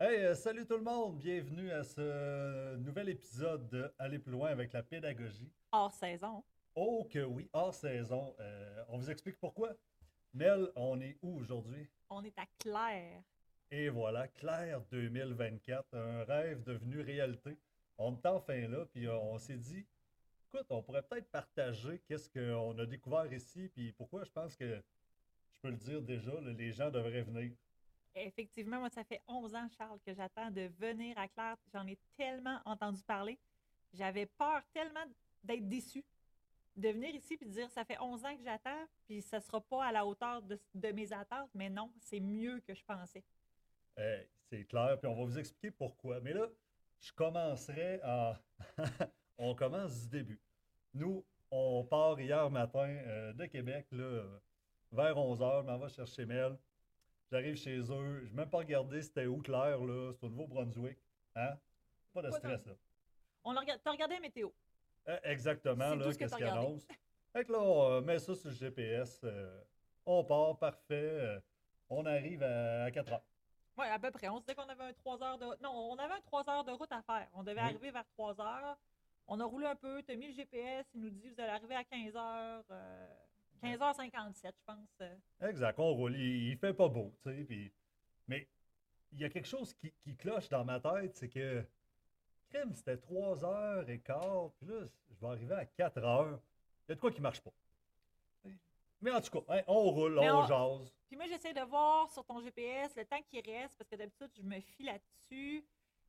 Hey, euh, salut tout le monde! Bienvenue à ce nouvel épisode de Aller plus loin avec la pédagogie. Hors saison. Oh que oui, hors saison. Euh, on vous explique pourquoi. Mel, on est où aujourd'hui? On est à Claire. Et voilà, Claire 2024, un rêve devenu réalité. On est enfin là, puis euh, on s'est dit, écoute, on pourrait peut-être partager qu'est-ce qu'on a découvert ici, puis pourquoi je pense que, je peux le dire déjà, les gens devraient venir. Effectivement, moi, ça fait 11 ans, Charles, que j'attends de venir à Claire. J'en ai tellement entendu parler. J'avais peur tellement d'être déçue. De venir ici puis de dire ça fait 11 ans que j'attends, puis ça sera pas à la hauteur de, mes attentes, mais non, c'est mieux que je pensais. C'est clair, puis on va vous expliquer pourquoi. Mais là, je commencerai à. on commence du début. Nous, on part hier matin euh, de Québec, là, vers 11h, mais on va chercher Mel. J'arrive chez eux, je n'ai même pas regardé c'était où Claire, là, c'est au Nouveau-Brunswick. Hein? Pas de Pas stress, là. On a regardé, t'as regardé la météo. Eh, Exactement, C'est là, tout ce que qu'est-ce t'as qu'il regardé. annonce? Fait que là, on euh, met ça sur le GPS. euh, on part, parfait. euh, on arrive à, 4 heures. Oui, à peu près. On se disait qu'on avait un 3 heures de Non, on avait un 3 heures de route à faire. On devait Oui. arriver vers 3 heures. On a roulé un peu, tu as mis le GPS, il nous dit vous allez arriver à 15 heures. euh, 15h57, je pense. euh. Exact, on roule. Il, il fait pas beau, tu sais. puis- Mais il y a quelque chose qui, qui cloche dans ma tête, c'est que, crème, c'était 3 heures et quart, puis là, je vais arriver à 4 heures. Il y a de quoi qui marche pas. Mais en tout cas, hein, on roule, on, on- jase. Puis moi, j'essaie de voir sur ton GPS le temps qui reste, parce que d'habitude, je me fie là-dessus.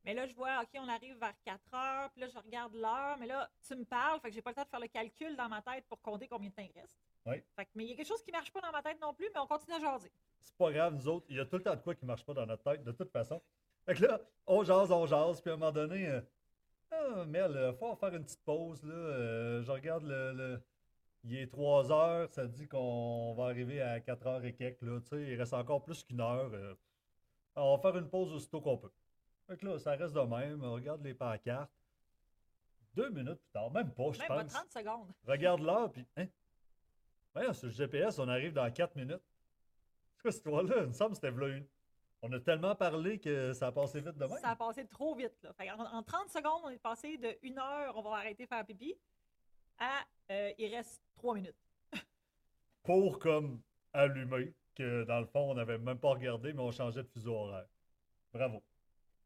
Mais là, je vois, OK, on arrive vers 4 heures, puis là, je regarde l'heure, mais là, tu me parles, fait que j'ai pas le temps de faire le calcul dans ma tête pour compter combien de temps il reste. Oui. Fait que, mais il y a quelque chose qui marche pas dans ma tête non plus, mais on continue à jaser. C'est pas grave, nous autres, il y a tout le temps de quoi qui marche pas dans notre tête, de toute façon. Fait que là, on jase, on jase, puis à un moment donné, euh, ah, Mel, il faut faire une petite pause, là. euh, je regarde le, le- Il est 3 heures, ça dit qu'on va arriver à 4 heures et quelques, là. Tu sais, il reste encore plus qu'une heure. euh, on va faire une pause aussitôt qu'on peut. Fait que là, ça reste de même, on regarde les pancartes. Deux minutes plus tard, même pas, je Même pas pense. 30 secondes. Regarde l'heure, puis, hein? Voyons, sur le GPS, on arrive dans 4 minutes. C'est quoi cette histoire-là? Il me semble que c'était une. On a tellement parlé que ça a passé vite de même. Ça a passé trop vite. Là. Fait en, en 30 secondes, on est passé de une heure, on va arrêter de faire pipi, à euh, il reste 3 minutes. Pour comme allumer, que dans le fond, on n'avait même pas regardé, mais on changeait de fuseau horaire. Bravo.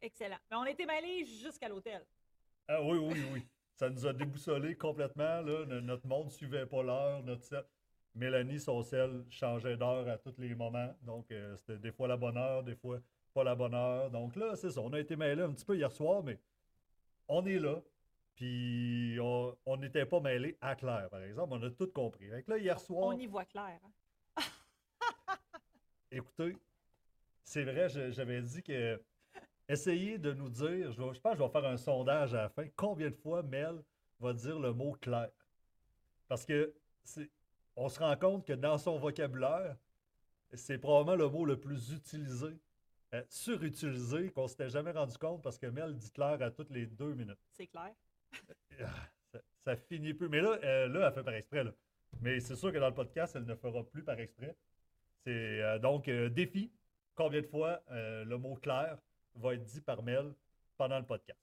Excellent. Mais on était mêlés jusqu'à l'hôtel. Ah oui, oui, oui. Ça nous a déboussolé complètement. Là. No- Notre monde ne suivait pas l'heure. Notre Mélanie, son sel, changeait d'heure à tous les moments. Donc, euh, c'était des fois la bonne heure, des fois pas la bonne heure. Donc là, c'est ça. On a été mêlés un petit peu hier soir, mais on est là. Puis, on n'était pas mêlés à Claire, par exemple. On a tout compris. Là, hier soir, On y voit clair. hein. écoutez, c'est vrai, j'avais dit que essayez de nous dire, je, vais- je pense que je vais faire un sondage à la fin, combien de fois Mel va dire le mot clair? Parce que on se rend compte que dans son vocabulaire, c'est probablement le mot le plus utilisé, euh, surutilisé, qu'on s'était jamais rendu compte parce que Mel dit clair à toutes les deux minutes. C'est clair. Ah, Ça, ça finit plus. Mais là, euh, là, elle fait par exprès. Là. Mais c'est sûr que dans le podcast, elle ne fera plus par exprès. C'est euh, donc euh, défi. Combien de fois euh, le mot clair va être dit par Mel pendant le podcast?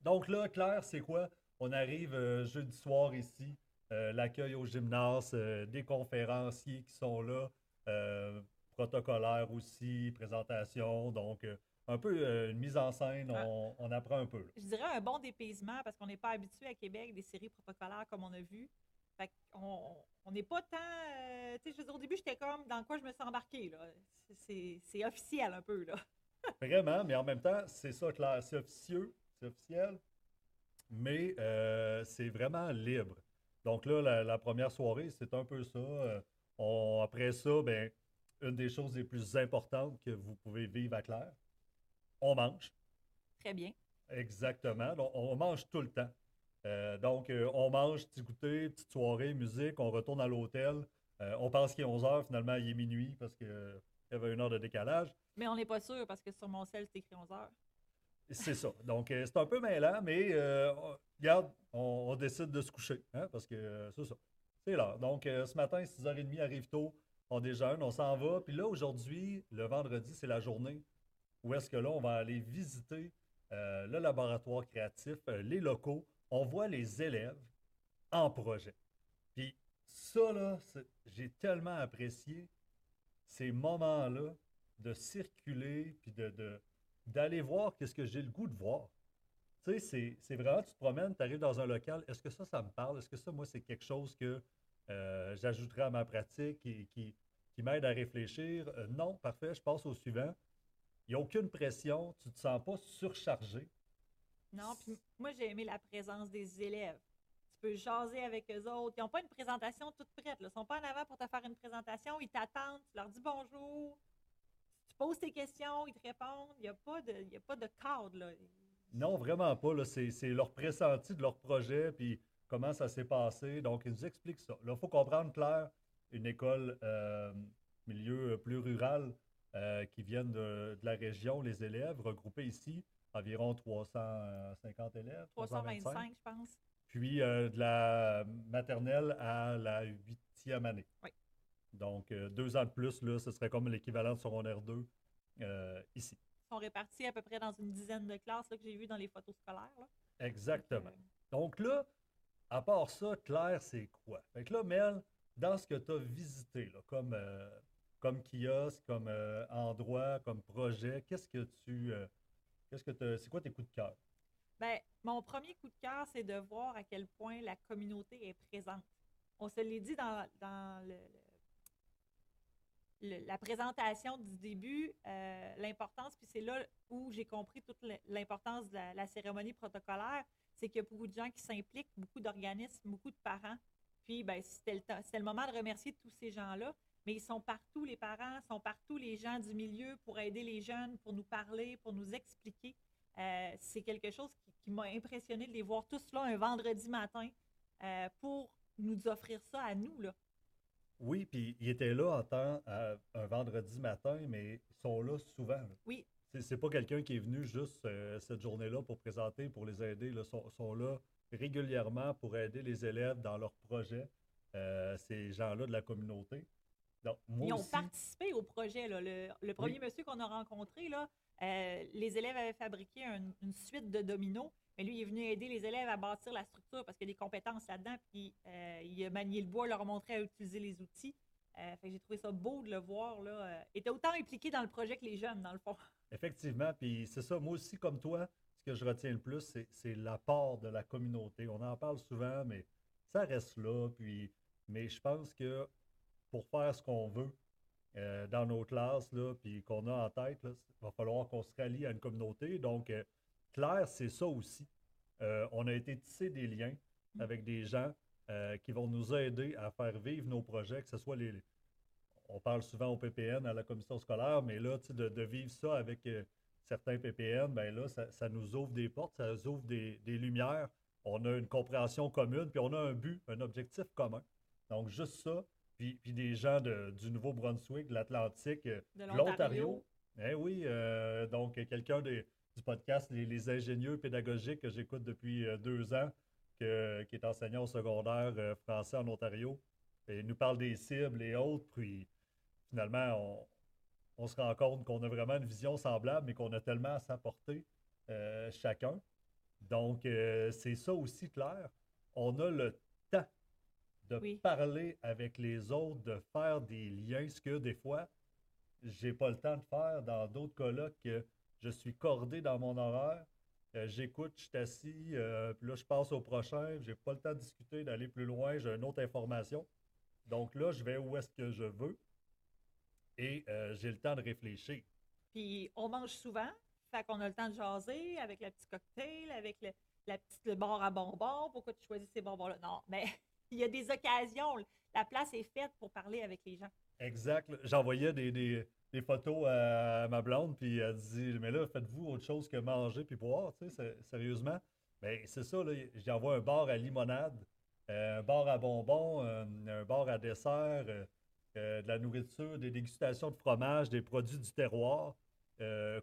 Donc là, clair, c'est quoi? On arrive euh, jeudi soir ici, euh, l'accueil au gymnase, euh, des conférenciers qui sont là, euh, protocolaire aussi, présentation. Donc, un peu une mise en scène, Ah. on, on apprend un peu. là. Je dirais un bon dépaysement parce qu'on n'est pas habitué à Québec des séries protocolaires comme on a vu. Fait qu'on n'est pas tant. euh, tu sais, je veux dire, au début, j'étais comme dans quoi je me suis embarquée. là? C'est officiel un peu. là. Vraiment, mais en même temps, c'est ça, clair. C'est officieux, c'est officiel, mais euh, c'est vraiment libre. Donc là, la, la première soirée, c'est un peu ça. Euh, on- après ça, ben, une des choses les plus importantes que vous pouvez vivre à Claire, on mange. Très bien. Exactement. Donc, on mange tout le temps. Euh, donc, euh, on mange, petit goûter, petite soirée, musique, on retourne à l'hôtel. Euh, on pense qu'il est 11 heures, finalement, il est minuit parce qu'il y avait une heure de décalage. Mais on n'est pas sûr parce que sur mon sel, c'est écrit 11 heures. C'est ça. Donc, euh, c'est un peu mêlant, mais euh, on- regarde, on, on décide de se coucher, hein, parce que euh, c'est ça. C'est l'heure. Donc, ce matin, 6h30, arrive tôt, on déjeune, on s'en va. Puis là, aujourd'hui, le vendredi, c'est la journée où est-ce que là, on va aller visiter le laboratoire créatif, les locaux. On voit les élèves en projet. Puis ça, là, j'ai tellement apprécié ces moments-là de circuler, puis de, d'aller voir qu'est-ce que j'ai le goût de voir. Tu sais, c'est, vraiment, tu te promènes, tu arrives dans un local, est-ce que ça, ça me parle? Est-ce que ça, moi, c'est quelque chose que euh, j'ajouterais à ma pratique et qui, qui m'aide à réfléchir? Euh, non, parfait, je passe au suivant. Il n'y a aucune pression, tu ne te sens pas surchargé. Non, puis moi, j'ai aimé la présence des élèves. Tu peux jaser avec eux autres. Ils n'ont pas une présentation toute prête. là. Ils ne sont pas en avant pour te faire une présentation. Ils t'attendent, tu leur dis bonjour. Tu poses tes questions, ils te répondent. Il n'y a, pas de- il y a pas de cadre. Là. Non, vraiment pas. Là, c'est, c'est leur pressenti de leur projet, puis comment ça s'est passé. Donc, ils nous expliquent ça. Là, il faut comprendre, Claire, une école euh, milieu plus rural euh, qui viennent de, de la région, les élèves, regroupés ici, environ 350 élèves. 325, je pense. Puis euh, de la maternelle à la huitième année. Oui. Donc, euh, deux ans de plus, là, ce serait comme l'équivalent de secondaire 2 euh, ici. Ils sont répartis à peu près dans une dizaine de classes là, que j'ai vues dans les photos scolaires. là. Exactement. Donc, là, à part ça, Claire, c'est quoi? Fait que là, Mel, dans ce que tu as visité, là, comme, euh, comme kiosque, comme endroit, comme projet, qu'est-ce que tu. qu'est-ce que c'est quoi tes coups de cœur? Ben, mon premier coup de cœur, c'est de voir à quel point la communauté est présente. On se l'est dit dans, la présentation du début, euh, l'importance, puis c'est là où j'ai compris toute l'importance de la, cérémonie protocolaire, c'est qu'il y a beaucoup de gens qui s'impliquent, beaucoup d'organismes, beaucoup de parents. Puis, ben, c'était le, moment de remercier tous ces gens-là, mais ils sont partout, les parents, sont partout les gens du milieu pour aider les jeunes, pour nous parler, pour nous expliquer. Euh, c'est quelque chose qui, m'a impressionné de les voir tous là un vendredi matin euh, pour nous offrir ça à nous. Là. Oui, puis ils étaient là en temps à- un vendredi matin, mais ils sont là souvent. là. Oui. C'est, pas quelqu'un qui est venu juste euh, cette journée-là pour présenter, pour les aider. Ils sont, sont là régulièrement pour aider les élèves dans leurs projets. Euh, ces gens-là de la communauté. Donc, moi Ils ont aussi, participé au projet. Là. Le, le premier monsieur qu'on a rencontré, là, euh, les élèves avaient fabriqué un- une suite de dominos, mais lui, il est venu aider les élèves à bâtir la structure parce qu'il y a des compétences là-dedans, puis euh, il a manié le bois, leur montrer à utiliser les outils. Euh, fait que j'ai trouvé ça beau de le voir. Là. Il était autant impliqué dans le projet que les jeunes, dans le fond. Effectivement, puis c'est ça, moi aussi, comme toi, ce que je retiens le plus, c'est, c'est l'apport de la communauté. On en parle souvent, mais ça reste là. Puis, mais je pense que pour faire ce qu'on veut euh, dans nos classes, là, puis qu'on a en tête, il va falloir qu'on se rallie à une communauté. Donc, euh, Claire, c'est ça aussi. Euh, on a été tisser des liens avec des gens euh, qui vont nous aider à faire vivre nos projets, que ce soit les, on parle souvent au PPN, à la commission scolaire, mais là, de, de vivre ça avec certains PPN, ben là, ça, ça nous ouvre des portes, ça nous ouvre des, des lumières. On a une compréhension commune, puis on a un but, un objectif commun. Donc, juste ça, puis, puis des gens de- du Nouveau-Brunswick, de l'Atlantique, euh, De l'Ontario. Eh oui, euh, donc quelqu'un des- du podcast Les, les ingénieux pédagogiques que j'écoute depuis euh, deux ans, que- qui est enseignant au secondaire français en Ontario. Et il nous parle des cibles et autres, puis finalement, on, on se rend compte qu'on a vraiment une vision semblable, mais qu'on a tellement à s'apporter euh, chacun. Donc, euh, c'est ça aussi, Claire. On a le de Oui. parler avec les autres, de faire des liens, ce que des fois, j'ai pas le temps de faire dans d'autres colloques que je suis cordé dans mon horaire. euh, J'écoute, je suis assis, euh, puis là, je passe au prochain. J'ai pas le temps de discuter, d'aller plus loin. J'ai une autre information. Donc là, je vais où est-ce que je veux et euh, j'ai le temps de réfléchir. Puis on mange souvent, fait qu'on a le temps de jaser avec le petit cocktail, avec le, la petite le bar à bonbons. Pourquoi tu choisis ces bonbons-là? Non, mais il y a des occasions. La place est faite pour parler avec les gens. Exact. J'envoyais des, photos à ma blonde, puis elle dit Mais là, faites-vous autre chose que manger puis boire, tu sais, sé- sérieusement. Mais c'est ça. J'envoie un bar à limonade, euh, un bar à bonbons, euh, un bar à dessert, euh, de la nourriture, des dégustations de fromage, des produits du terroir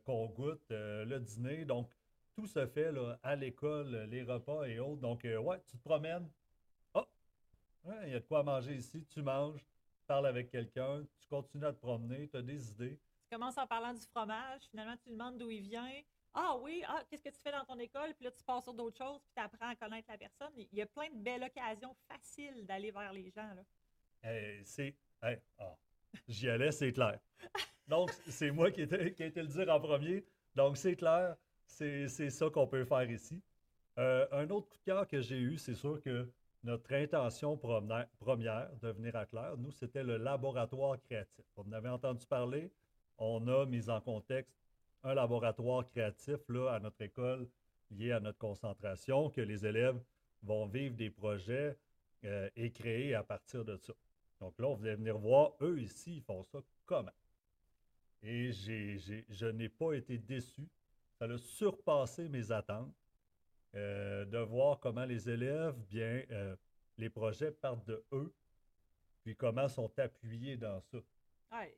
qu'on goûte, le dîner. Donc, tout se fait à l'école, les repas et autres. Donc, ouais, tu te promènes. Ouais, il y a de quoi manger ici, tu manges parles avec quelqu'un, tu continues à te promener, tu as des idées. Tu commences en parlant du fromage, finalement, tu demandes d'où il vient. Ah oui, ah, qu'est-ce que tu fais dans ton école? Puis là, tu passes sur d'autres choses, puis tu apprends à connaître la personne. Il y a plein de belles occasions faciles d'aller vers les gens. Là. C'est. eh, ah, J'y allais, c'est clair. Donc, c'est moi qui, étais- qui ai été le dire en premier. Donc, c'est clair, c'est c'est ça qu'on peut faire ici. Euh, un autre coup de cœur que j'ai eu, c'est sûr que notre intention première de venir à Claire, nous, c'était le laboratoire créatif. Vous en avez entendu parler? On a mis en contexte un laboratoire créatif là, à notre école lié à notre concentration, que les élèves vont vivre des projets euh, et créer à partir de ça. Donc là, on voulait venir voir, eux ici, ils font ça comment? Et je n'ai pas été déçu. Ça a surpassé mes attentes euh, de voir comment les élèves, bien, euh, les projets partent de eux, puis comment sont appuyés dans ça. Ouais.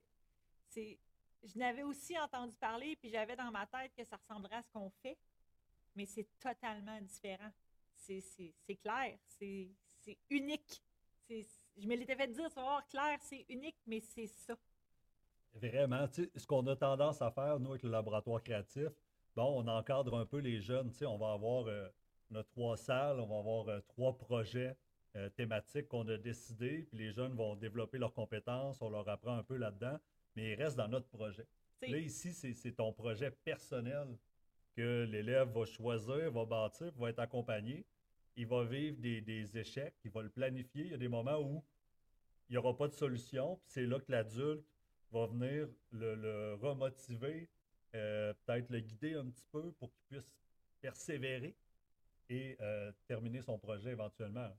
C'est, je n'avais aussi entendu parler, puis j'avais dans ma tête que ça ressemblerait à ce qu'on fait, mais c'est totalement différent. C'est, c'est, c'est clair, c'est, c'est unique. Je me l'étais fait dire, tu vas voir, clair, c'est unique, mais c'est ça. Vraiment, tu sais, ce qu'on a tendance à faire, nous, avec le laboratoire créatif, bon, on encadre un peu les jeunes, tu sais, on va avoir euh, notre trois salles, on va avoir euh, trois projets euh, thématiques qu'on a décidés, puis les jeunes vont développer leurs compétences, on leur apprend un peu là-dedans, mais ils restent dans notre projet. Là, ici, c'est c'est ton projet personnel que l'élève va choisir, va bâtir, va être accompagné. Il va vivre des, des échecs, il va le planifier. Il y a des moments où il n'y aura pas de solution, puis c'est là que l'adulte va venir le, le remotiver, euh, peut-être le guider un petit peu pour qu'il puisse persévérer et euh, terminer son projet éventuellement.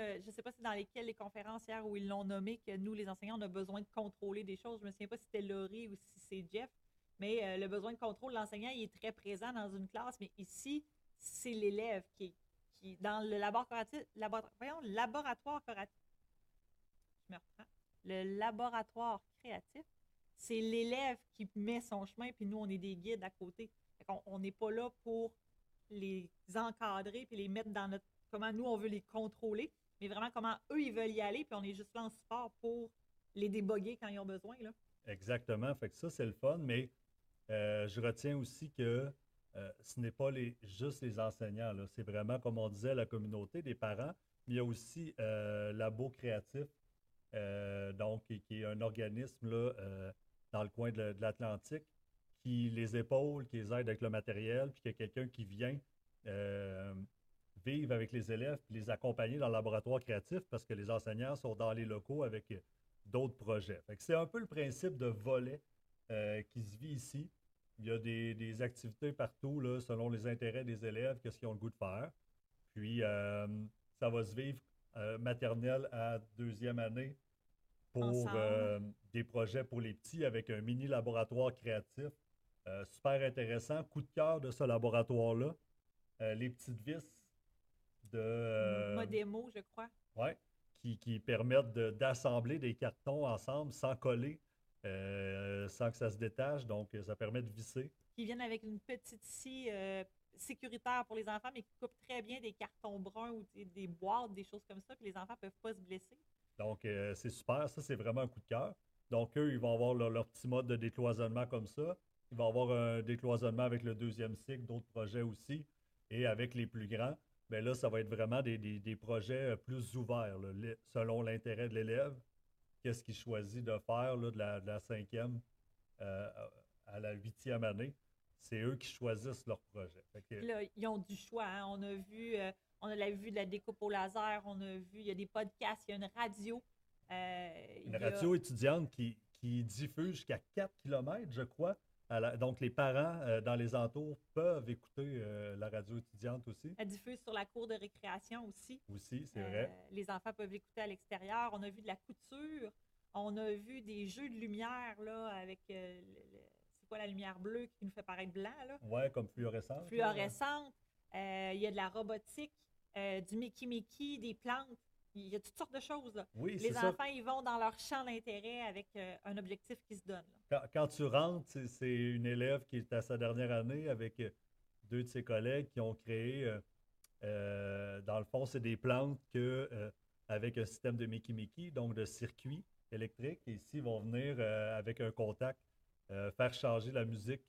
euh, je ne sais pas si dans lesquelles les conférences hier où ils l'ont nommé que nous, les enseignants, on a besoin de contrôler des choses. Je me souviens pas si c'était Laurie ou si c'est Jeff, mais le besoin de contrôle, l'enseignant, il est très présent dans une classe, mais ici, c'est l'élève qui, qui dans le laboratoire, labo- voyons, laboratoire. Je me reprends. Le laboratoire créatif, c'est l'élève qui met son chemin, puis nous, on est des guides à côté. On n'est pas là pour les encadrer puis les mettre dans notre comment nous on veut les contrôler, mais vraiment comment eux ils veulent y aller, puis on est juste là en support pour les déboguer quand ils ont besoin là. Exactement. Fait que ça, c'est le fun, mais euh, je retiens aussi que euh, ce n'est pas les, juste les enseignants. C'est vraiment, comme on disait, la communauté des parents, il y a aussi euh, Labo Créatif, euh, donc, qui, est un organisme là, dans le coin de, la- de l'Atlantique qui les épaule, qui les aide avec le matériel, puis qu'il y a quelqu'un qui vient euh, vivre avec les élèves, puis les accompagner dans le laboratoire créatif parce que les enseignants sont dans les locaux avec d'autres projets. C'est un peu le principe de volet euh, qui se vit ici. Il y a des, activités partout, là, selon les intérêts des élèves, qu'est-ce qu'ils ont le goût de faire. Puis, euh, ça va se vivre maternelle à deuxième année pour euh, des projets pour les petits avec un mini laboratoire créatif. Euh, super intéressant. Coup de cœur de ce laboratoire-là. Euh, les petites vis de. Modémo, je crois. Ouais, qui, qui permettent de- d'assembler des cartons ensemble sans coller, sans que ça se détache. Donc, ça permet de visser. Qui viennent avec une petite scie sécuritaire pour les enfants, mais qui coupe très bien des cartons bruns ou des, des boîtes, des choses comme ça, puis les enfants peuvent pas se blesser. Donc, euh, c'est super. Ça, c'est vraiment un coup de cœur. Donc, eux, ils vont avoir leur, petit mode de décloisonnement comme ça. Ils vont avoir un décloisonnement avec le deuxième cycle, d'autres projets aussi. Et avec les plus grands, bien là, ça va être vraiment des, des- des projets euh, plus ouverts, selon l'intérêt de l'élève. Qu'est-ce qu'il choisit de faire là, de, la, de la cinquième euh, à la huitième année. C'est eux qui choisissent leur projet. Que- là, ils ont du choix. hein. On a vu, euh, on a la vue de la découpe au laser, on a vu, il y a des podcasts, il y a une radio. euh, Une a- radio étudiante qui, qui diffuse jusqu'à 4 km, je crois. la- donc, les parents euh, dans les entours peuvent écouter la radio étudiante aussi. Elle diffuse sur la cour de récréation aussi. Aussi, c'est vrai. les enfants peuvent l'écouter à l'extérieur. On a vu de la couture. On a vu des jeux de lumière là, avec le- c'est quoi la lumière bleue qui nous fait paraître blanc, là? Ouais, comme fluorescente. fluorescente. Euh, il y a de la robotique, euh, du Mickey Mickey, des plantes. Il y a toutes sortes de choses. Là. Oui, Les ça. enfants, ils vont dans leur champ d'intérêt avec euh, un objectif qui se donne. Quand, quand tu rentres, c'est- une élève qui est à sa dernière année avec deux de ses collègues qui ont créé, euh, euh, dans le fond, c'est des plantes que, avec un système de Mickey Mickey, donc de circuit électrique. Et ici, ils vont venir avec un contact euh, faire changer la musique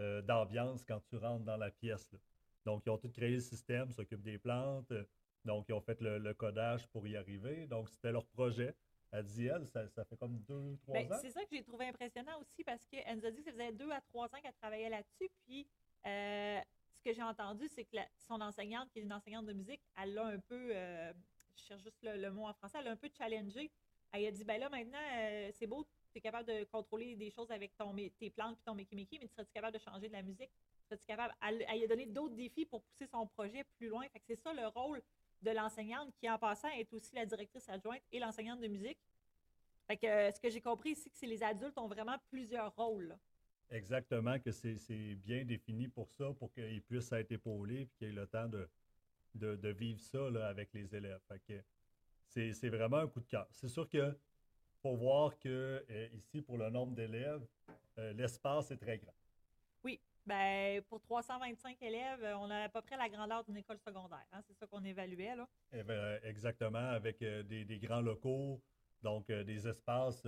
euh, d'ambiance quand tu rentres dans la pièce. là. Donc, ils ont tout créé le système, s'occupent des plantes. euh, donc, ils ont fait le, le codage pour y arriver. Donc, c'était leur projet. Elle dit, elle, ça, ça fait comme deux, trois Ben, ans. c'est ça que j'ai trouvé impressionnant aussi parce qu'elle nous a dit que ça faisait deux à trois ans qu'elle travaillait là-dessus. Puis, euh, ce que j'ai entendu, c'est que la- son enseignante, qui est une enseignante de musique, elle l'a un peu, euh, je cherche juste le, le mot en français, elle l'a un peu challengé. Elle a dit, ben là, maintenant, euh, c'est beau, tu es capable de contrôler des choses avec ton, tes plantes et ton Mickey mais tu serais-tu capable de changer de la musique? Serais-tu capable? A donné d'autres défis pour pousser son projet plus loin. Fait que c'est ça le rôle de l'enseignante qui, en passant, est aussi la directrice adjointe et l'enseignante de musique. Fait que euh, ce que j'ai compris ici, c'est que les adultes ont vraiment plusieurs rôles. Exactement, que c'est c'est bien défini pour ça, pour qu'ils puissent être épaulés et qu'ils aient le temps de, de, de vivre ça là, avec les élèves. Fait que c'est c'est vraiment un coup de cœur. C'est sûr que faut voir que euh, ici, pour le nombre d'élèves, euh, l'espace est très grand. Oui, ben pour 325 élèves, euh, on a à peu près la grandeur d'une école secondaire. hein. C'est ça qu'on évaluait. Là. Eh ben, exactement, avec des, des grands locaux, donc des espaces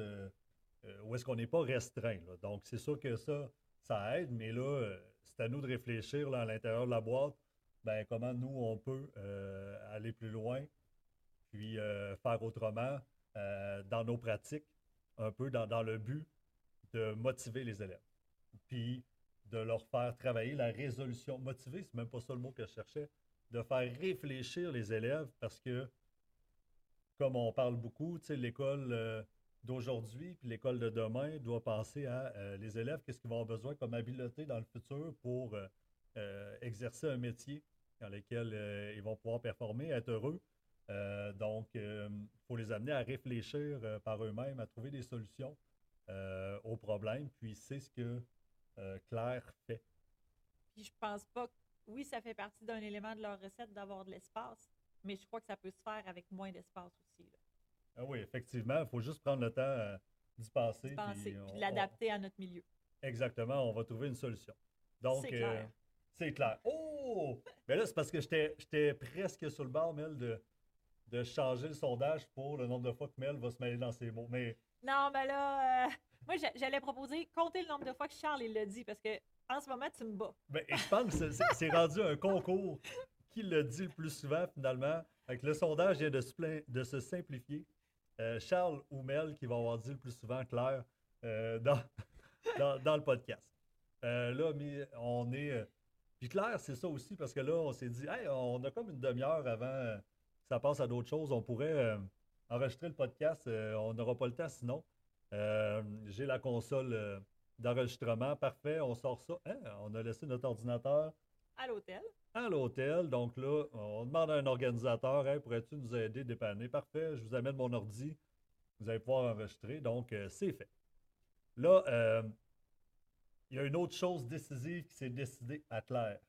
où est-ce qu'on n'est pas restreint. là. Donc, c'est sûr que ça, ça aide, mais là, c'est à nous de réfléchir là, à l'intérieur de la boîte, ben, comment nous, on peut aller plus loin, puis faire autrement euh, dans nos pratiques, un peu dans, dans le but de motiver les élèves, puis de leur faire travailler la résolution. Motiver, c'est même pas ça le mot que je cherchais, de faire réfléchir les élèves parce que, comme on parle beaucoup, l'école euh, d'aujourd'hui puis l'école de demain doit penser à euh, les élèves, qu'est-ce qu'ils vont avoir besoin comme habileté dans le futur pour exercer un métier dans lequel ils vont pouvoir performer, être heureux. Euh, donc, il faut les amener à réfléchir euh, par eux-mêmes, à trouver des solutions euh, aux problèmes. Puis, c'est ce que euh, Claire fait. Puis je pense pas que, oui, ça fait partie d'un élément de leur recette d'avoir de l'espace, mais je crois que ça peut se faire avec moins d'espace aussi. Là. Ah oui, effectivement, il faut juste prendre le temps euh, d'y passer. Penser, puis puis l'adapter à notre milieu. exactement, on va trouver une solution. Donc, C'est euh, clair. c'est clair. Oh! Mais là, c'est parce que j'étais j'étais presque sur le bord, Mel, de, de changer le sondage pour le nombre de fois que Mel va se mêler dans ses mots. Mais Non, ben là, euh, moi, j'a- j'allais proposer compter le nombre de fois que Charles il l'a dit, parce que en ce moment, tu me bats. ben, je pense que c'est- rendu un concours. Qui le dit le plus souvent, finalement? Avec le sondage vient de se, de se simplifier. Euh, Charles ou Mel qui va avoir dit le plus souvent Claire euh, dans, dans, dans le podcast. Euh, là, mais on est. euh, Puis Claire, c'est ça aussi, parce que là, on s'est dit, hey, on a comme une demi-heure avant que ça passe à d'autres choses. On pourrait euh, enregistrer le podcast. euh, on n'aura pas le temps sinon. Euh, J'ai la console d'enregistrement. Parfait, on sort ça. Hein, on a laissé notre ordinateur À l'hôtel. à l'hôtel. Donc là, on demande à un organisateur pourrais-tu nous aider, dépanner? Parfait, je vous amène mon ordi. Vous allez pouvoir enregistrer. Donc, c'est fait. Là, il y a une autre chose décisive qui s'est décidée à Claire.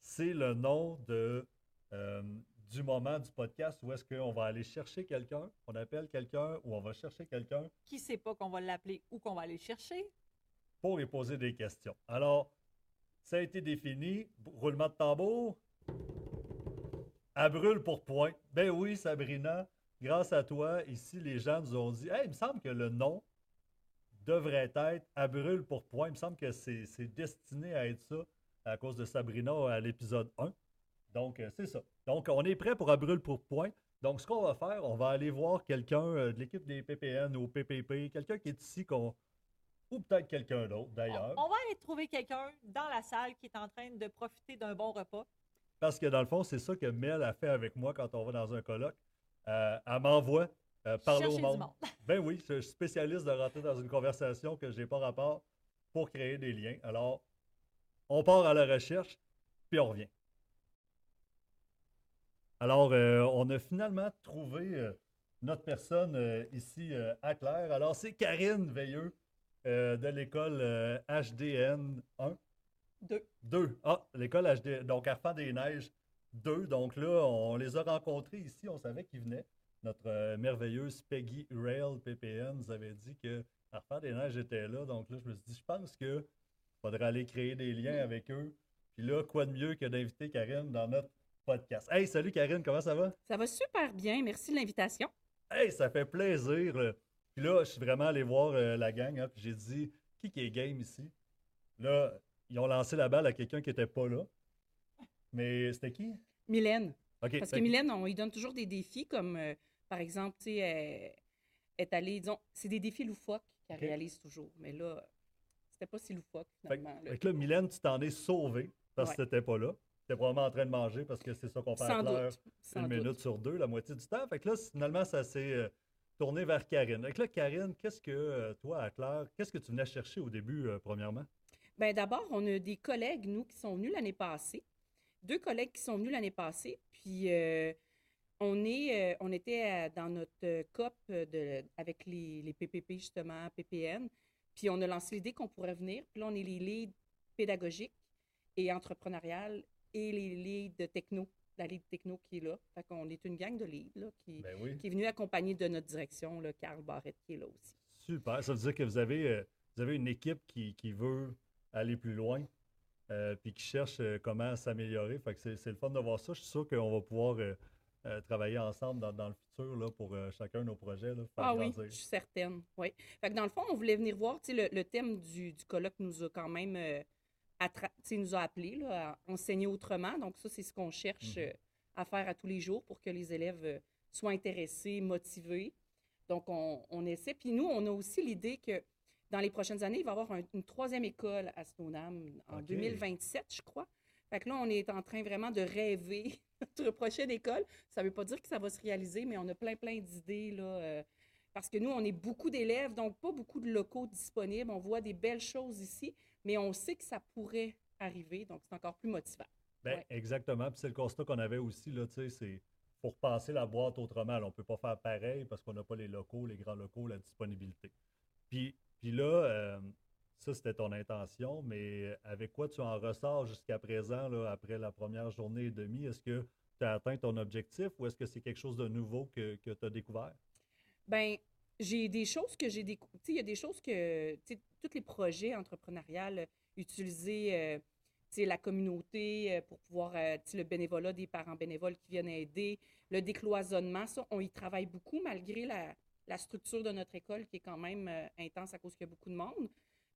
C'est le nom de, euh, du moment du podcast où est-ce qu'on va aller chercher quelqu'un, on appelle quelqu'un ou on va chercher quelqu'un Qui sait pas qu'on va l'appeler ou qu'on va aller le chercher? pour y poser des questions. Alors, ça a été défini. Roulement de tambour. À brûle pour point. Ben oui, Sabrina, grâce à toi, ici, les gens nous ont dit Hey, il me semble que le nom devrait être à brûle pour point. Il me semble que c'est destiné à être ça à cause de Sabrina à l'épisode 1. Donc, euh, c'est ça. Donc, on est prêt pour à brûle pour point. Donc, ce qu'on va faire, on va aller voir quelqu'un euh, de l'équipe des PPN ou PPP, quelqu'un qui est ici, qu'on ou peut-être quelqu'un d'autre d'ailleurs. on va aller trouver quelqu'un dans la salle qui est en train de profiter d'un bon repas. Parce que dans le fond, c'est ça que Mel a fait avec moi quand on va dans un colloque. Euh, elle m'envoie euh, parler chercher au monde. monde. Ben oui, je suis spécialiste de rentrer dans une conversation que je n'ai pas rapport pour créer des liens. Alors, on part à la recherche, puis on revient. Alors, euh, on a finalement trouvé euh, notre personne euh, ici à Claire. Alors, c'est Karine Veilleux de l'école HDN 1. Deux. Deux. Ah, l'école HD, donc Arfan des Neiges, deux. Donc là, on les a rencontrés ici, on savait qu'ils venaient. Notre merveilleuse Peggy Rail PPN nous avait dit que Arfan des Neiges était là. Donc là, je me suis dit, je pense que faudrait aller créer des liens avec eux. Puis là, quoi de mieux que d'inviter Karine dans notre podcast. Hey, salut Karine, comment ça va? Ça va super bien. Merci de l'invitation. Hey, ça fait plaisir. Puis là, je suis vraiment allé voir euh, la gang. hein, puis j'ai dit, qui, qui est game ici? Là, ils ont lancé la balle à quelqu'un qui n'était pas là. Mais c'était qui? Mylène. Parce que Mylène, on lui donne toujours des défis, comme euh, par exemple, tu sais, elle est allée, disons, c'est des défis loufoques qu'elle réalise toujours. Mais là, c'était pas si loufoque, Fait, finalement. là. fait que là, Mylène, tu t'en es sauvé parce que Ouais. t'étais pas là. Probablement en train de manger parce que c'est ça qu'on fait à. Sans une doute. minute sur deux, la moitié du temps. Fait que là, finalement, ça s'est euh, tourné vers Karine. Fait que là, Karine, qu'est-ce que euh, toi, à Claire, qu'est-ce que tu venais chercher au début, euh, premièrement? Ben, d'abord, on a des collègues, nous, qui sont venus l'année passée. Deux collègues qui sont venus l'année passée. Puis, on, est, on était dans notre COP de, avec les, les PPP, justement, PPN. Puis, on a lancé l'idée qu'on pourrait venir. Puis là, on est les leads pédagogiques et entrepreneuriales et les leads de techno, la lead techno qui est là. Fait qu'on est une gang de leads là, qui, Ben oui. qui est venue accompagner de notre direction, là, Carl Barrette, qui est là aussi. Super. Ça veut dire que vous avez, euh, vous avez une équipe qui, qui veut aller plus loin euh, puis qui cherche euh, comment s'améliorer. Fait que c'est, le fun de voir ça. Je suis sûr qu'on va pouvoir euh, travailler ensemble dans, dans le futur là, pour chacun de nos projets. Là, Ah oui, je suis certaine. Oui. Fait que dans le fond, on voulait venir voir, le, le thème du, du colloque nous a quand même sais, nous a appelés là, à enseigner autrement. Donc, ça, c'est ce qu'on cherche Mhm. euh, à faire à tous les jours pour que les élèves euh, soient intéressés, motivés. Donc, on, on essaie. Puis nous, on a aussi l'idée que dans les prochaines années, il va y avoir un- une troisième école à Stoneham en OK. 2027, je crois. Fait que là, on est en train vraiment de rêver notre prochaine école. Ça ne veut pas dire que ça va se réaliser, mais on a plein, plein d'idées, là. euh, parce que nous, on est beaucoup d'élèves, donc pas beaucoup de locaux disponibles. On voit des belles choses ici, mais on sait que ça pourrait arriver, donc c'est encore plus motivant. Ben, Ouais. Exactement. Puis c'est le constat qu'on avait aussi, là, tu sais, c'est pour penser la boîte autrement. là. on ne peut pas faire pareil parce qu'on n'a pas les locaux, les grands locaux, la disponibilité. Puis, puis là, euh, ça, c'était ton intention, mais avec quoi tu en ressors jusqu'à présent, là, après la première journée et demie? Est-ce que tu as atteint ton objectif ou est-ce que c'est quelque chose de nouveau que, que tu as découvert? Ben, j'ai des choses que j'ai découvertes. Il y a des choses que, tous les projets entrepreneuriales, utiliser euh, tu sais, la communauté euh, pour pouvoir, euh, le bénévolat des parents bénévoles qui viennent aider, le décloisonnement, ça, on y travaille beaucoup malgré la, structure de notre école qui est quand même euh, intense à cause qu'il y a beaucoup de monde.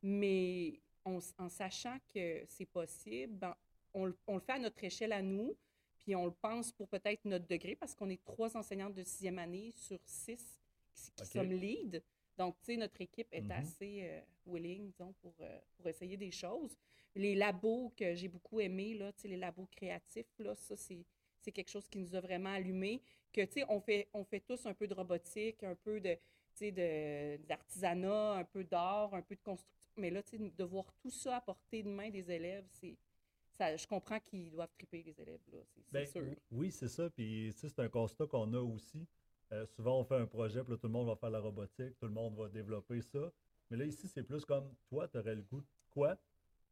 Mais en sachant que c'est possible, ben, on, on le fait à notre échelle à nous, puis on le pense pour peut-être notre degré, parce qu'on est trois enseignantes de sixième année sur six qui, sommes lead. Donc, tu sais, notre équipe est Mhm. assez euh, willing, disons, pour, euh, pour essayer des choses. Les labos que j'ai beaucoup aimés, là, tu sais, les labos créatifs, là, ça, c'est, c'est quelque chose qui nous a vraiment allumés. Que, tu sais, on fait, on fait tous un peu de robotique, un peu de, tu sais, d'artisanat, un peu d'art, un peu de construction. Mais là, tu sais, de voir tout ça à portée de main des élèves, c'est... Ça, je comprends qu'ils doivent triper, les élèves, là, c'est, Ben, sûr. Oui, c'est ça. Puis, tu sais, c'est un constat qu'on a aussi. Euh, souvent, on fait un projet, puis là, tout le monde va faire la robotique, tout le monde va développer ça. Mais là, ici, c'est plus comme toi, tu aurais le goût de quoi?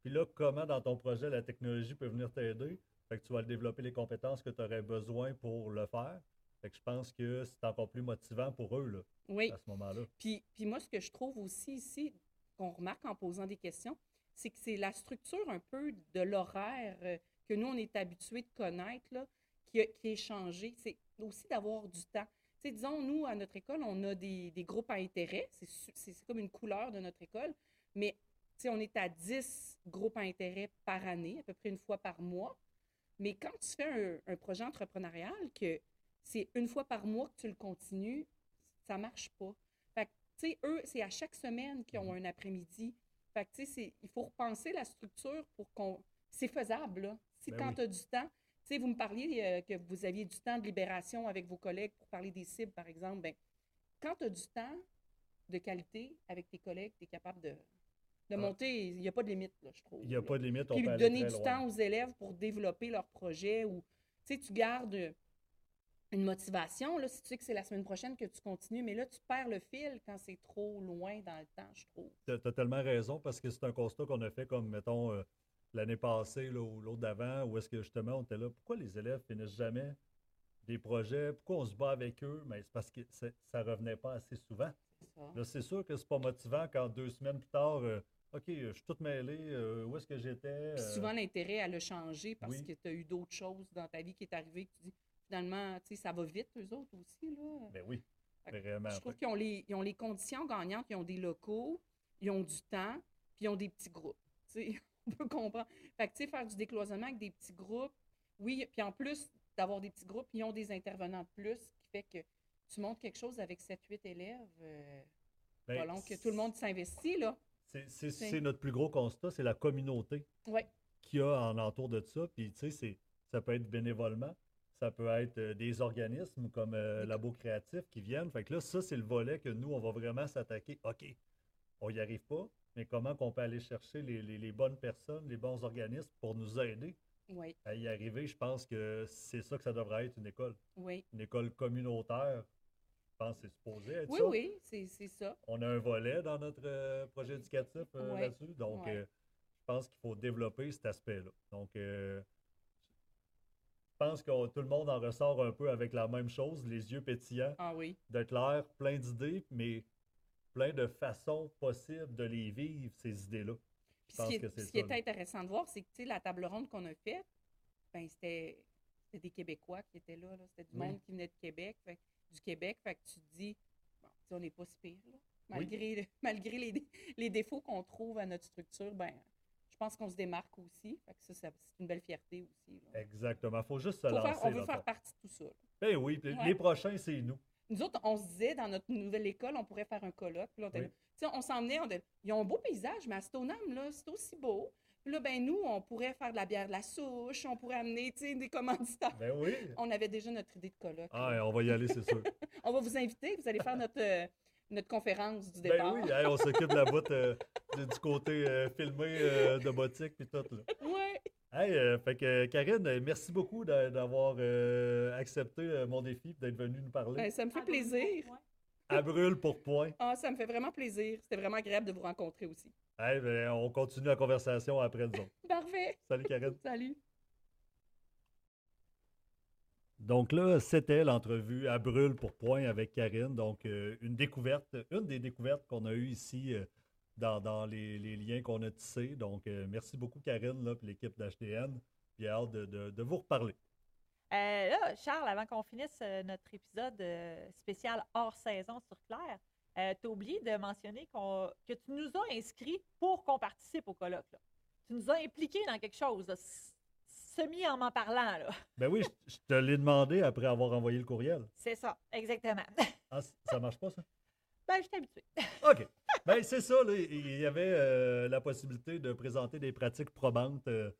Puis là, comment dans ton projet la technologie peut venir t'aider? Fait que tu vas développer les compétences que tu aurais besoin pour le faire. Fait que je pense que c'est encore plus motivant pour eux, là, Oui. à ce moment-là. Puis, puis moi, ce que je trouve aussi ici, qu'on remarque en posant des questions, c'est que c'est la structure un peu de l'horaire euh, que nous, on est habitués de connaître, là, qui, a- qui est changée. C'est aussi d'avoir du temps. Disons, nous, à notre école, on a des, des groupes à intérêt. C'est comme une couleur de notre école. Mais, on est à 10 groupes à intérêt par année, à peu près une fois par mois. Mais quand tu fais un, un projet entrepreneurial, que c'est une fois par mois que tu le continues, ça marche pas. Fait que, tu sais, eux, c'est à chaque semaine qu'ils ont un après-midi. Fait que, tu sais, il faut repenser la structure pour qu'on... C'est faisable, là. Si Ben quand oui. tu as du temps... Tu sais, vous me parliez euh, que vous aviez du temps de libération avec vos collègues pour parler des cibles, par exemple. Ben, quand tu as du temps de qualité avec tes collègues, tu es capable de, de Ah. monter. Il n'y a pas de limite, là, je trouve. Il n'y a là. pas de limite, on Puis peut aller donner du loin. temps aux élèves pour développer leur projet ou, tu sais, tu gardes une motivation, là, si tu sais que c'est la semaine prochaine que tu continues, mais là, tu perds le fil quand c'est trop loin dans le temps, je trouve. Tu as tellement raison parce que c'est un constat qu'on a fait comme, mettons, euh, l'année passée l'autre d'avant, où est-ce que justement on était là. Pourquoi les élèves finissent jamais des projets? Pourquoi on se bat avec eux? Mais c'est parce que ça revenait pas assez souvent. C'est ça. Là, c'est sûr que c'est pas motivant quand deux semaines plus tard, euh, OK, je suis tout mêlé, euh, où est-ce que j'étais? Euh, souvent, l'intérêt à le changer parce oui. que tu as eu d'autres choses dans ta vie qui est arrivé que tu dis, finalement, tu sais, ça va vite, eux autres aussi, là. ben oui, Fait vraiment. Je trouve qu'ils ont les, ils ont les conditions gagnantes, ils ont des locaux, ils ont du temps, puis ils ont des petits groupes. Tu sais, on peut comprendre. Fait que, tu sais, faire du décloisonnement avec des petits groupes, oui, puis en plus d'avoir des petits groupes, ils ont des intervenants de plus, ce qui fait que tu montres quelque chose avec 7-8 élèves. Euh, Ben, pas long que tout le monde s'investit, là. C'est- notre plus gros constat, c'est la communauté qu'il y a en entour de ça. Puis, tu sais, ça peut être bénévolement, ça peut être euh, des organismes comme euh, Labo Créatif qui viennent. Fait que là, ça, c'est le volet que nous, on va vraiment s'attaquer. OK, on n'y arrive pas, mais comment qu'on peut aller chercher les, les- les bonnes personnes, les bons organismes pour nous aider oui, à y arriver? Je pense que c'est ça que ça devrait être une école. oui. Une école communautaire, je pense que c'est supposé être Oui, ça. oui, c'est c'est ça. On a un volet dans notre euh, projet éducatif euh, là-dessus. Donc, euh, je pense qu'il faut développer cet aspect-là. Donc, euh, je pense que tout le monde en ressort un peu avec la même chose, les yeux pétillants, Ah oui, d'être l'air, plein d'idées, mais plein de façons possibles de les vivre, ces idées-là. Puis ce qui, est, ce qui intéressant de voir, c'est que la table ronde qu'on a faite, ben, c'était des Québécois qui étaient là. là. C'était du Oui. monde qui venait de Québec, fait- du Québec. Fait que tu te dis, bon, on n'est pas si pire. Là. Malgré, malgré les, dé- les défauts qu'on trouve à notre structure, ben, je pense qu'on se démarque aussi. Fait que ça, ça- c'est une belle fierté aussi. là. Exactement. Il faut juste se Faut lancer. faire- on veut faire partie de tout ça. Ben oui, Ouais. les prochains, c'est nous. Nous autres, on se disait, dans notre nouvelle école, on pourrait faire un colloque. Puis là, on, Oui. on s'en venait, on était- ils ont un beau paysage, mais à Stoneham, là, c'est aussi beau. Puis là, ben nous, on pourrait faire de la bière de la souche, on pourrait amener, tu sais, des commanditaires. Ben oui. On avait déjà notre idée de colloque. Ah, là. on va y aller, c'est sûr. On va vous inviter, vous allez faire notre, euh, notre conférence du Ben départ. oui, hey, on s'occupe de la boîte euh, du, du côté euh, filmé euh, de boutique puis tout. Là. Ouais. Hey, euh, fait que Karine, merci beaucoup d'a- d'avoir euh, accepté euh, mon défi et d'être venue nous parler. Ben, ça me fait plaisir. À brûle pour point. Ah, ça me fait vraiment plaisir. C'était vraiment agréable de vous rencontrer aussi. Hey, ben, on continue la conversation après nous autres. Parfait. Salut Karine. Salut. Donc là, c'était l'entrevue à brûle pour point avec Karine. Donc, euh, une découverte, une des découvertes qu'on a eues ici euh, dans, dans les, les liens qu'on a tissés. Donc, euh, merci beaucoup Karine, là, puis l'équipe d'HDN. J'ai hâte de, de- de vous reparler. Euh, là, Charles, avant qu'on finisse euh, notre épisode euh, spécial hors saison sur Claire, tu as oublié de mentionner qu'on- que tu nous as inscrits pour qu'on participe au colloque. là. Tu nous as impliqués dans quelque chose, là, semi en m'en parlant. là. Ben oui, je, je te l'ai demandé après avoir envoyé le courriel. C'est ça, exactement. Ah, ça marche pas, ça? ben, je suis habituée. OK. Ben, c'est ça, là. Il y avait euh, la possibilité de présenter des pratiques probantes euh,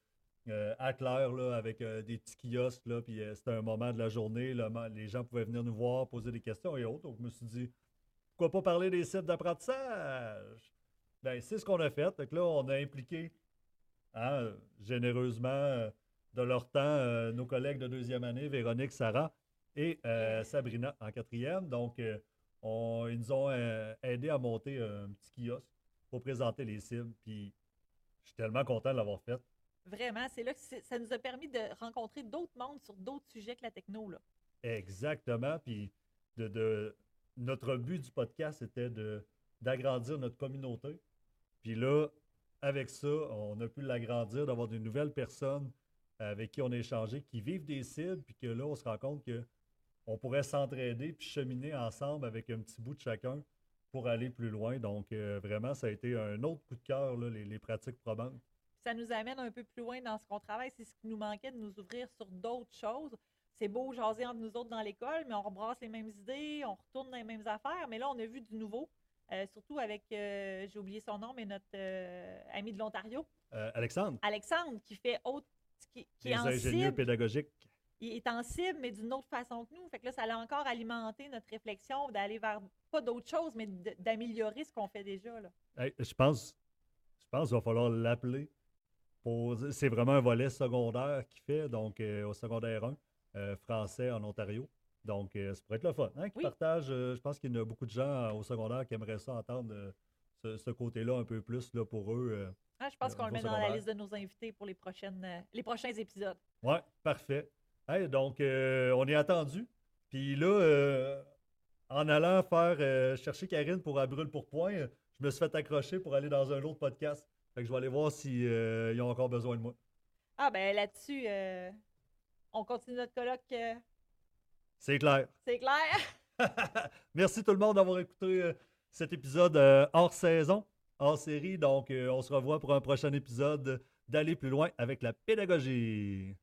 euh, à Claire, là, avec des petits kiosques, là. Puis c'était un moment de la journée. là, les gens pouvaient venir nous voir, poser des questions et autres. Donc, je me suis dit, pourquoi pas parler des sites d'apprentissage? Ben, c'est ce qu'on a fait. Donc là, on a impliqué hein, généreusement de leur temps nos collègues de deuxième année, Véronique, Sarah et Sabrina en quatrième. Donc, on- ils nous ont euh, aidé à monter un petit kiosque pour présenter les cibles. Puis, je suis tellement content de l'avoir fait. Vraiment, c'est là que ça nous a permis de rencontrer d'autres mondes sur d'autres sujets que la techno. Là. Exactement. Puis, de, de- notre but du podcast, c'était d'agrandir notre communauté. Puis là, avec ça, on a pu l'agrandir, d'avoir de nouvelles personnes avec qui on a échangé, qui vivent des cibles, puis que là, on se rend compte que on pourrait s'entraider puis cheminer ensemble avec un petit bout de chacun pour aller plus loin. Donc, euh, vraiment, ça a été un autre coup de cœur, là, les, les pratiques probantes. ça nous amène un peu plus loin dans ce qu'on travaille. C'est ce qui nous manquait de nous ouvrir sur d'autres choses. C'est beau jaser entre nous autres dans l'école, mais on rebrasse les mêmes idées, on retourne dans les mêmes affaires. Mais là, on a vu du nouveau, euh, surtout avec, euh, j'ai oublié son nom, mais notre ami de l'Ontario, Alexandre, Alexandre, qui fait autre, qui, qui les ingénieurs cible, pédagogiques. Il est en cible, mais d'une autre façon que nous. Fait que là, ça a encore alimenté notre réflexion d'aller vers pas d'autres choses, mais d'améliorer ce qu'on fait déjà. Là. Hey, je pense, je pense qu'il va falloir l'appeler. pour- C'est vraiment un volet secondaire qu'il fait, donc euh, au secondaire 1, euh, français en Ontario. Donc, euh, ça pourrait être le fun. Hein, Oui. partage, euh, je pense qu'il y a beaucoup de gens au secoundaire qui aimeraient ça entendre ce, ce côté-là un peu plus là, pour eux. Ah, je pense qu'on le met dans la secondaire. liste de nos invités pour les, prochaines, les prochains épisodes. Ouais, parfait. Hey, donc, euh, on est attendu. Puis là, euh, en allant faire euh, chercher Karine pour à brûle pour point, je me suis fait accrocher pour aller dans un autre podcast. Fait que je vais aller voir s'ils ont encore besoin de moi. Ah, ben là-dessus, on continue notre colloque. C'est clair. c'est clair? Merci tout le monde d'avoir écouté cet épisode hors saison. hors série. Donc, on se revoit pour un prochain épisode d'aller plus loin avec la pédagogie.